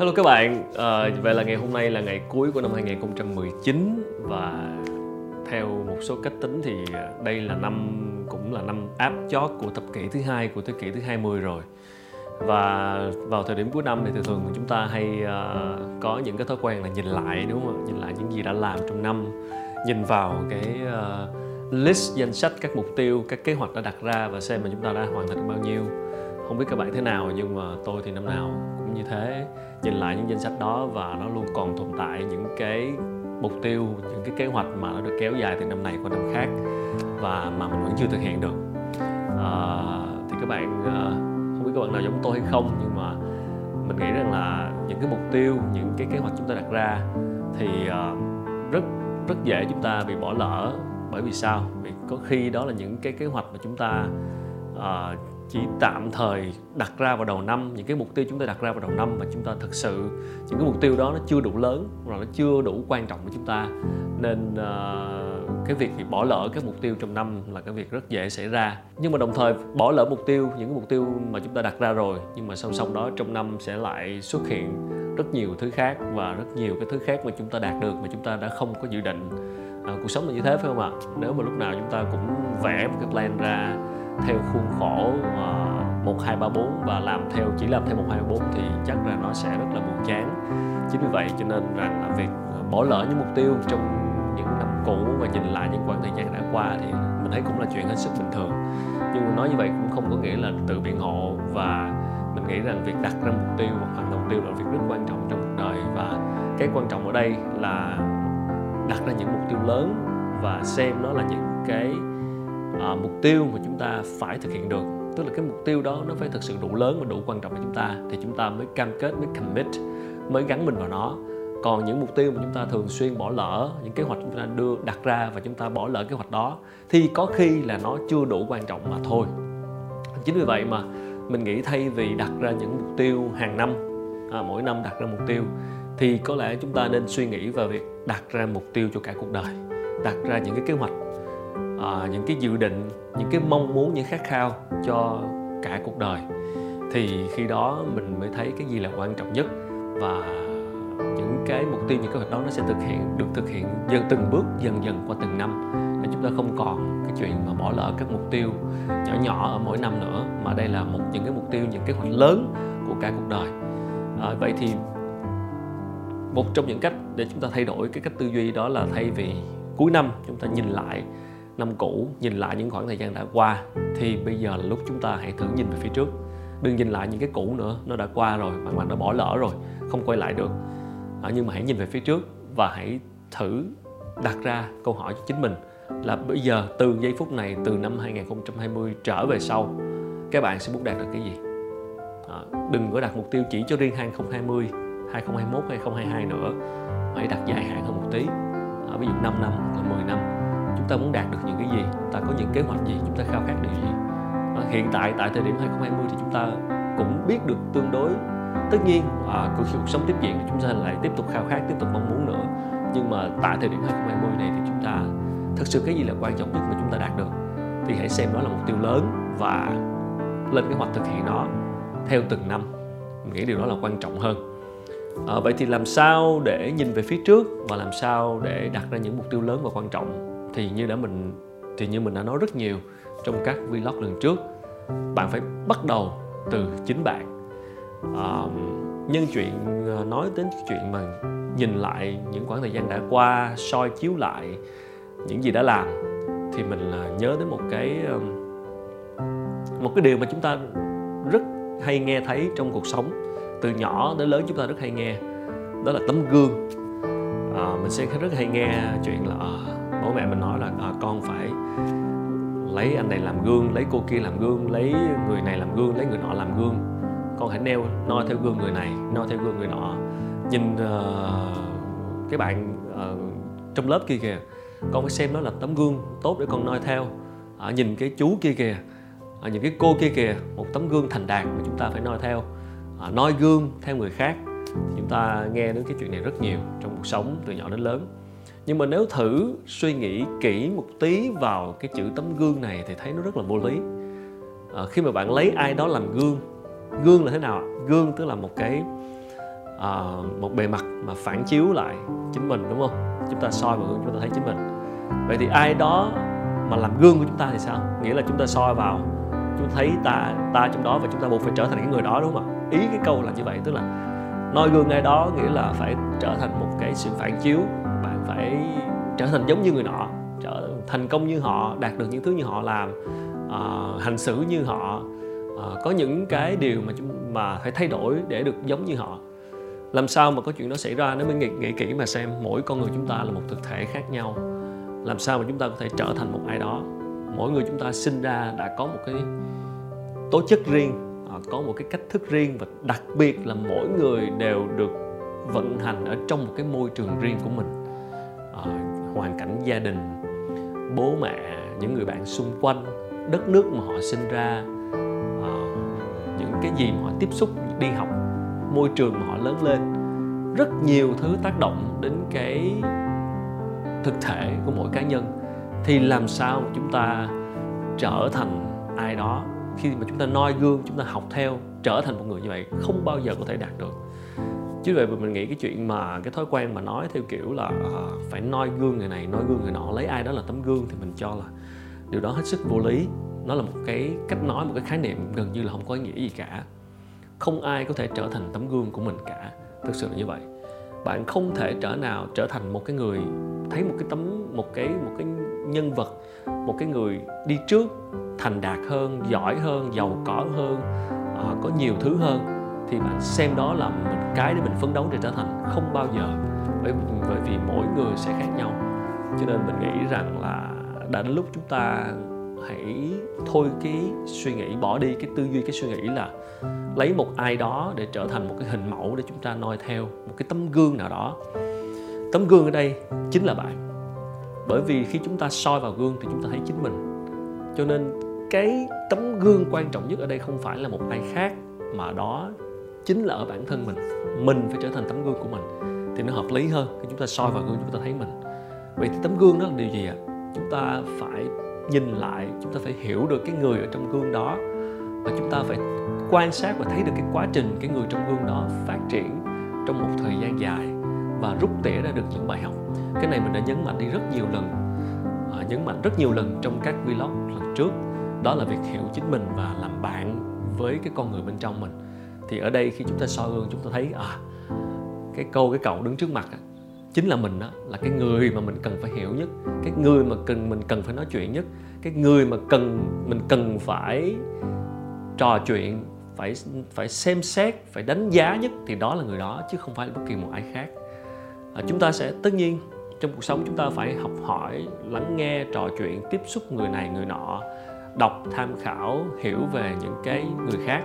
Hello các bạn, à, vậy là ngày hôm nay là ngày cuối của năm 2019 và theo một số cách tính thì đây là năm cũng là năm áp chót của thập kỷ thứ hai của thế kỷ thứ 20 rồi. Và vào thời điểm cuối năm thì thường thường chúng ta hay uh, có những cái thói quen là nhìn lại đúng không ạ? Nhìn lại những gì đã làm trong năm nhìn vào cái uh, list danh sách các mục tiêu các kế hoạch đã đặt ra và xem mà chúng ta đã hoàn thành được bao nhiêu không biết các bạn thế nào nhưng mà tôi thì năm nào cũng như thế. Nhìn lại những danh sách đó và nó luôn còn tồn tại những cái mục tiêu những cái kế hoạch mà nó được kéo dài từ năm này qua năm khác và mà mình vẫn chưa thực hiện được. À, thì các bạn à, không biết các bạn nào giống tôi hay không nhưng mà mình nghĩ rằng là những cái mục tiêu những cái kế hoạch chúng ta đặt ra thì à, rất rất dễ chúng ta bị bỏ lỡ. Bởi vì sao? Vì có khi đó là những cái kế hoạch mà chúng ta uh, chỉ tạm thời đặt ra vào đầu năm những cái mục tiêu chúng ta đặt ra vào đầu năm mà chúng ta thực sự những cái mục tiêu đó nó chưa đủ lớn hoặc nó chưa đủ quan trọng với chúng ta. Nên uh, cái việc bỏ lỡ cái mục tiêu trong năm là cái việc rất dễ xảy ra. Nhưng mà đồng thời bỏ lỡ mục tiêu những cái mục tiêu mà chúng ta đặt ra rồi nhưng mà song song đó trong năm sẽ lại xuất hiện rất nhiều thứ khác và rất nhiều cái thứ khác mà chúng ta đạt được mà chúng ta đã không có dự định. À, cuộc sống là như thế phải không ạ? Nếu mà lúc nào chúng ta cũng vẽ một cái plan ra theo khuôn khổ uh, 1, 2, 3, 4 và làm theo chỉ làm theo 1, 2, 3, 4 thì chắc là nó sẽ rất là buồn chán. Chính vì vậy cho nên rằng là việc à, bỏ lỡ những mục tiêu trong những năm cũ và nhìn lại những khoảng thời gian đã qua thì mình thấy cũng là chuyện hết sức bình thường. Nhưng nói như vậy cũng không có nghĩa là tự biện hộ và mình nghĩ rằng việc đặt ra mục tiêu hoặc hoàn thành mục tiêu là việc rất quan trọng trong cuộc đời. Và cái quan trọng ở đây là đặt ra những mục tiêu lớn và xem nó là những cái à, mục tiêu mà chúng ta phải thực hiện được. Tức là cái mục tiêu đó nó phải thực sự đủ lớn và đủ quan trọng với chúng ta thì chúng ta mới cam kết mới commit mới gắn mình vào nó. Còn những mục tiêu mà chúng ta thường xuyên bỏ lỡ những kế hoạch chúng ta đưa đặt ra và chúng ta bỏ lỡ kế hoạch đó thì có khi là nó chưa đủ quan trọng mà thôi. Chính vì vậy mà mình nghĩ thay vì đặt ra những mục tiêu hàng năm à, mỗi năm đặt ra mục tiêu thì có lẽ chúng ta nên suy nghĩ về việc đặt ra mục tiêu cho cả cuộc đời đặt ra những cái kế hoạch à, những cái dự định những cái mong muốn những khát khao cho cả cuộc đời. Thì khi đó mình mới thấy cái gì là quan trọng nhất và những cái mục tiêu những kế hoạch đó nó sẽ thực hiện được thực hiện dần từng bước dần dần qua từng năm. Để chúng ta không còn cái chuyện mà bỏ lỡ các mục tiêu nhỏ nhỏ ở mỗi năm nữa mà đây là một những cái mục tiêu những kế hoạch lớn của cả cuộc đời. À, vậy thì một trong những cách để chúng ta thay đổi cái cách tư duy đó là thay vì cuối năm chúng ta nhìn lại năm cũ nhìn lại những khoảng thời gian đã qua thì bây giờ là lúc chúng ta hãy thử nhìn về phía trước. Đừng nhìn lại những cái cũ nữa nó đã qua rồi bạn bạn đã bỏ lỡ rồi không quay lại được. À, nhưng mà hãy nhìn về phía trước và hãy thử đặt ra câu hỏi cho chính mình là bây giờ từ giây phút này từ năm 2020 trở về sau các bạn sẽ muốn đạt được cái gì? À, đừng có đặt mục tiêu chỉ cho riêng 2020 2021 2022 nữa. Hãy đặt dài hạn hơn một tí. À, ví dụ 5 năm là 10 năm chúng ta muốn đạt được những cái gì? Ta có những kế hoạch gì? Chúng ta khao khát điều gì? À, hiện tại tại thời điểm 2020 thì chúng ta cũng biết được tương đối. Tất nhiên à, cuộc sống tiếp diễn chúng ta lại tiếp tục khao khát tiếp tục mong muốn nữa. Nhưng mà tại thời điểm 2020 này thì chúng ta thực sự cái gì là quan trọng nhất mà chúng ta đạt được? Thì hãy xem đó là mục tiêu lớn và lên kế hoạch thực hiện nó theo từng năm. Mình nghĩ điều đó là quan trọng hơn. À, vậy thì làm sao để nhìn về phía trước và làm sao để đặt ra những mục tiêu lớn và quan trọng? Thì như đã mình thì như mình đã nói rất nhiều trong các vlog lần trước bạn phải bắt đầu từ chính bạn. À, nhân chuyện ờ, nói đến chuyện mà nhìn lại những khoảng thời gian đã qua soi chiếu lại những gì đã làm thì mình ờ, nhớ đến một cái một cái điều mà chúng ta rất hay nghe thấy trong cuộc sống từ nhỏ đến lớn chúng ta rất hay nghe đó là tấm gương. À, mình sẽ rất hay nghe chuyện là à, bố mẹ mình nói là à, con phải lấy anh này làm gương lấy cô kia làm gương lấy người này làm gương lấy người nọ làm gương. Con hãy neo noi theo gương người này noi theo gương người nọ. Nhìn uh, cái bạn uh, trong lớp kia kìa con phải xem nó là tấm gương tốt để con noi theo. À, nhìn cái chú kia kìa à, nhìn cái cô kia kìa một tấm gương thành đạt mà chúng ta phải noi theo. À, noi gương theo người khác. Chúng ta nghe đến cái chuyện này rất nhiều trong cuộc sống từ nhỏ đến lớn nhưng mà nếu thử suy nghĩ kỹ một tí vào cái chữ tấm gương này thì thấy nó rất là vô lý. À, khi mà bạn lấy ai đó làm gương gương là thế nào gương tức là một cái à, một bề mặt mà phản chiếu lại chính mình đúng không? Chúng ta soi vào gương chúng ta thấy chính mình. Vậy thì ai đó mà làm gương của chúng ta thì sao? Nghĩa là chúng ta soi vào chúng thấy ta ta trong đó và chúng ta buộc phải trở thành cái người đó đúng không ạ? Ý cái câu là như vậy tức là noi gương ai đó nghĩa là phải trở thành một cái sự phản chiếu bạn phải trở thành giống như người nọ trở thành công như họ đạt được những thứ như họ làm uh, hành xử như họ uh, có những cái điều mà chúng mà phải thay đổi để được giống như họ. Làm sao mà có chuyện đó xảy ra nếu mình nghĩ, nghĩ kỹ mà xem mỗi con người chúng ta là một thực thể khác nhau. Làm sao mà chúng ta có thể trở thành một ai đó? Mỗi người chúng ta sinh ra đã có một cái tố chất riêng ờ, có một cái cách thức riêng và đặc biệt là mỗi người đều được vận hành ở trong một cái môi trường riêng của mình. Ờ, hoàn cảnh gia đình bố mẹ những người bạn xung quanh đất nước mà họ sinh ra uh, những cái gì mà họ tiếp xúc đi học môi trường mà họ lớn lên. Rất nhiều thứ tác động đến cái thực thể của mỗi cá nhân. Thì làm sao chúng ta trở thành ai đó? Khi mà chúng ta noi gương chúng ta học theo trở thành một người như vậy không bao giờ có thể đạt được chứ vậy mình nghĩ cái chuyện mà cái thói quen mà nói theo kiểu là uh, phải noi gương người này noi gương người nọ lấy ai đó là tấm gương thì mình cho là điều đó hết sức vô lý. Nó là một cái cách nói một cái khái niệm gần như là không có ý nghĩa gì cả. Không ai có thể trở thành tấm gương của mình cả. Thực sự là như vậy. Bạn không thể trở nào trở thành một cái người thấy một cái tấm một cái một cái nhân vật một cái người đi trước thành đạt hơn giỏi hơn giàu có hơn uh, có nhiều thứ hơn thì bạn xem đó là mình cái để mình phấn đấu để trở thành không bao giờ. Bởi bởi vì mỗi người sẽ khác nhau. Cho nên mình nghĩ rằng là đã đến lúc chúng ta hãy thôi cái suy nghĩ, bỏ đi cái tư duy, cái suy nghĩ là lấy một ai đó để trở thành một cái hình mẫu để chúng ta noi theo một cái tấm gương nào đó. Tấm gương ở đây chính là bạn. Bởi vì khi chúng ta soi vào gương thì chúng ta thấy chính mình. Cho nên cái tấm gương quan trọng nhất ở đây không phải là một ai khác mà đó chính là ở bản thân mình. Mình phải trở thành tấm gương của mình thì nó hợp lý hơn khi chúng ta soi vào gương chúng ta thấy mình. Vậy thì tấm gương đó là điều gì ạ? Chúng ta phải nhìn lại chúng ta phải hiểu được cái người ở trong gương đó và chúng ta phải quan sát và thấy được cái quá trình cái người trong gương đó phát triển trong một thời gian dài và rút tỉa ra được những bài học. Cái này mình đã nhấn mạnh đi rất nhiều lần à, nhấn mạnh rất nhiều lần trong các vlog lần trước. Đó là việc hiểu chính mình và làm bạn với cái con người bên trong mình thì ở đây khi chúng ta soi gương chúng ta thấy à cái câu cái cậu đứng trước mặt chính là mình đó là cái người mà mình cần phải hiểu nhất cái người mà cần mình cần phải nói chuyện nhất cái người mà cần mình cần phải trò chuyện phải phải xem xét phải đánh giá nhất thì đó là người đó chứ không phải là bất kỳ một ai khác. À, chúng ta sẽ tất nhiên trong cuộc sống chúng ta phải học hỏi lắng nghe trò chuyện tiếp xúc người này người nọ đọc tham khảo hiểu về những cái người khác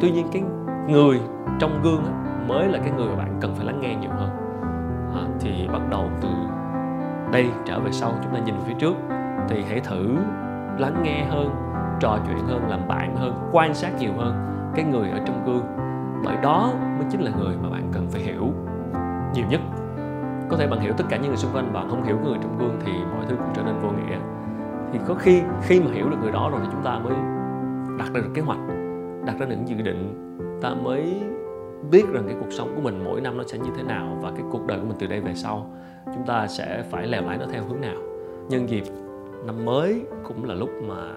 tuy nhiên cái người trong gương mới là cái người mà bạn cần phải lắng nghe nhiều hơn. À, thì bắt đầu từ đây trở về sau chúng ta nhìn phía trước. Thì hãy thử lắng nghe hơn trò chuyện hơn làm bạn hơn quan sát nhiều hơn cái người ở trong gương. Bởi đó mới chính là người mà bạn cần phải hiểu nhiều nhất. Có thể bạn hiểu tất cả những người xung quanh bạn không hiểu người trong gương thì mọi thứ cũng trở nên vô nghĩa. Thì có khi khi mà hiểu được người đó rồi thì chúng ta mới đặt ra được kế hoạch đặt ra những dự định, ta mới biết rằng cái cuộc sống của mình mỗi năm nó sẽ như thế nào và cái cuộc đời của mình từ đây về sau, chúng ta sẽ phải lèo lái nó theo hướng nào. Nhân dịp năm mới cũng là lúc mà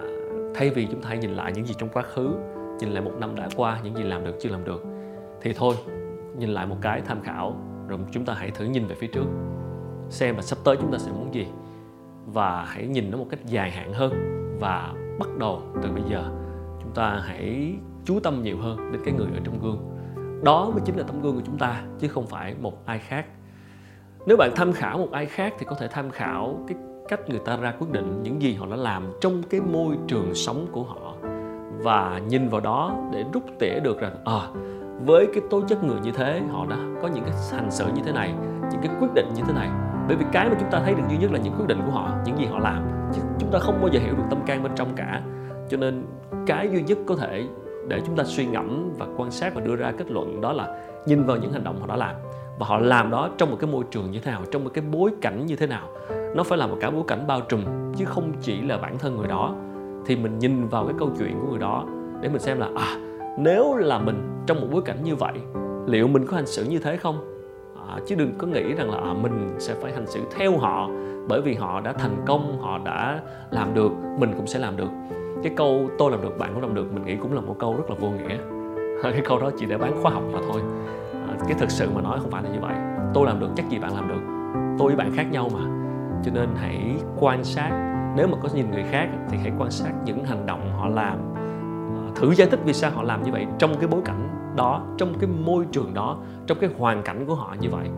thay vì chúng ta hãy nhìn lại những gì trong quá khứ, nhìn lại một năm đã qua, những gì làm được, chưa làm được, thì thôi, nhìn lại một cái tham khảo, rồi chúng ta hãy thử nhìn về phía trước, xem là sắp tới chúng ta sẽ muốn gì, và hãy nhìn nó một cách dài hạn hơn, và bắt đầu từ bây giờ, chúng ta hãy chú tâm nhiều hơn đến cái người ở trong gương. Đó mới chính là tấm gương của chúng ta chứ không phải một ai khác. Nếu bạn tham khảo một ai khác thì có thể tham khảo cái cách người ta ra quyết định những gì họ đã làm trong cái môi trường sống của họ và nhìn vào đó để rút tỉa được rằng à, với cái tố chất người như thế họ đã có những cái hành xử như thế này những cái quyết định như thế này. Bởi vì cái mà chúng ta thấy được duy nhất là những quyết định của họ những gì họ làm chứ chúng ta không bao giờ hiểu được tâm can bên trong cả. Cho nên cái duy nhất có thể để chúng ta suy ngẫm và quan sát và đưa ra kết luận đó là nhìn vào những hành động họ đã làm. Và họ làm đó trong một cái môi trường như thế nào trong một cái bối cảnh như thế nào. Nó phải là một cái bối cảnh bao trùm chứ không chỉ là bản thân người đó. Thì mình nhìn vào cái câu chuyện của người đó để mình xem là à nếu là mình trong một bối cảnh như vậy liệu mình có hành xử như thế không? À, chứ đừng có nghĩ rằng là à, mình sẽ phải hành xử theo họ bởi vì họ đã thành công họ đã làm được mình cũng sẽ làm được cái câu tôi làm được bạn cũng làm được mình nghĩ cũng là một câu rất là vô nghĩa. Cái câu đó chỉ để bán khoa học mà thôi. À, cái thực sự mà nói không phải là như vậy. Tôi làm được chắc gì bạn làm được. Tôi với bạn khác nhau mà. Cho nên hãy quan sát. Nếu mà có nhìn người khác thì hãy quan sát những hành động họ làm. À, thử giải thích vì sao họ làm như vậy trong cái bối cảnh đó trong cái môi trường đó trong cái hoàn cảnh của họ như vậy.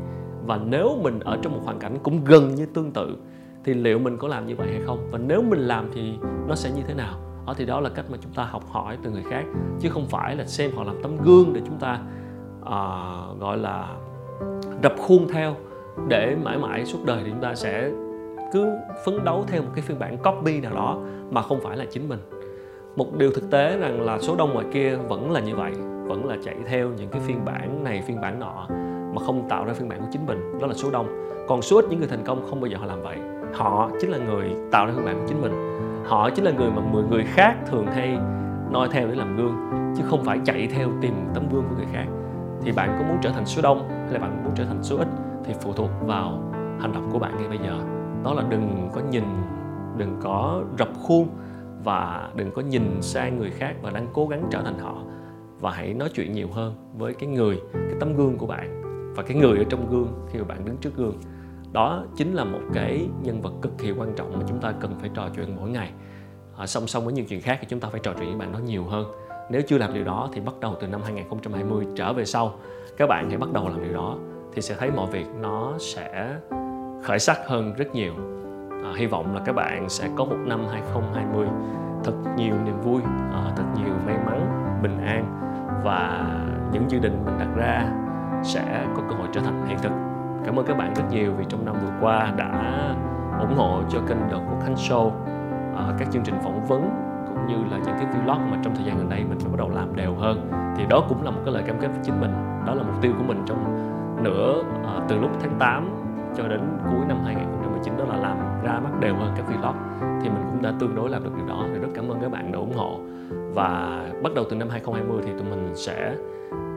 Và nếu mình ở trong một hoàn cảnh cũng gần như tương tự thì liệu mình có làm như vậy hay không? Và nếu mình làm thì nó sẽ như thế nào? Đó thì đó là cách mà chúng ta học hỏi từ người khác chứ không phải là xem họ làm tấm gương để chúng ta uh, gọi là rập khuôn theo để mãi mãi suốt đời thì chúng ta sẽ cứ phấn đấu theo một cái phiên bản copy nào đó mà không phải là chính mình. Một điều thực tế rằng là số đông ngoài kia vẫn là như vậy vẫn là chạy theo những cái phiên bản này phiên bản nọ mà không tạo ra phiên bản của chính mình. Đó là số đông. Còn số ít những người thành công không bao giờ họ làm vậy. Họ chính là người tạo ra phiên bản của chính mình họ chính là người mà mười người khác thường hay noi theo để làm gương, chứ không phải chạy theo tìm tấm gương của người khác. Thì bạn có muốn trở thành số đông hay là bạn muốn trở thành số ít thì phụ thuộc vào hành động của bạn ngay bây giờ. Đó là đừng có nhìn, đừng có rập khuôn và đừng có nhìn sang người khác và đang cố gắng trở thành họ. Và hãy nói chuyện nhiều hơn với cái người, cái tấm gương của bạn. Và cái người ở trong gương khi mà bạn đứng trước gương đó chính là một cái nhân vật cực kỳ quan trọng mà chúng ta cần phải trò chuyện mỗi ngày. À, song song với những chuyện khác thì chúng ta phải trò chuyện với bạn đó nhiều hơn. Nếu chưa làm điều đó thì bắt đầu từ năm 2020 trở về sau. Các bạn hãy bắt đầu làm điều đó thì sẽ thấy mọi việc nó sẽ khởi sắc hơn rất nhiều. À, hy vọng là các bạn sẽ có một năm 2020 thật nhiều niềm vui à, thật nhiều may mắn bình an và những dự định mình đặt ra sẽ có cơ hội trở thành hiện thực cảm ơn các bạn rất nhiều vì trong năm vừa qua đã ủng hộ cho kênh The của Khánh Show. À, các chương trình phỏng vấn cũng như là những cái vlog mà trong thời gian gần đây mình bắt đầu làm đều hơn. Thì đó cũng là một cái lời cam kết với chính mình. Đó là mục tiêu của mình trong nửa à, từ lúc tháng 8 cho đến cuối năm 2019 đó là làm ra mắt đều hơn các vlog. Thì mình cũng đã tương đối làm được điều đó. Thì rất cảm ơn các bạn đã ủng hộ. Và bắt đầu từ năm 2020 thì tụi mình sẽ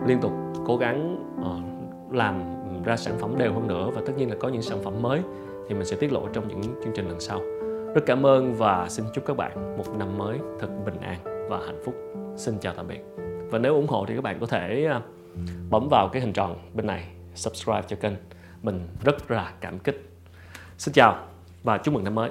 liên tục cố gắng uh, làm ra sản phẩm đều hơn nữa và tất nhiên là có những sản phẩm mới thì mình sẽ tiết lộ trong những chương trình lần sau. Rất cảm ơn và xin chúc các bạn một năm mới thật bình an và hạnh phúc. Xin chào tạm biệt. Và nếu ủng hộ thì các bạn có thể à, bấm vào cái hình tròn bên này, subscribe cho kênh. Mình rất là cảm kích. Xin chào và chúc mừng năm mới.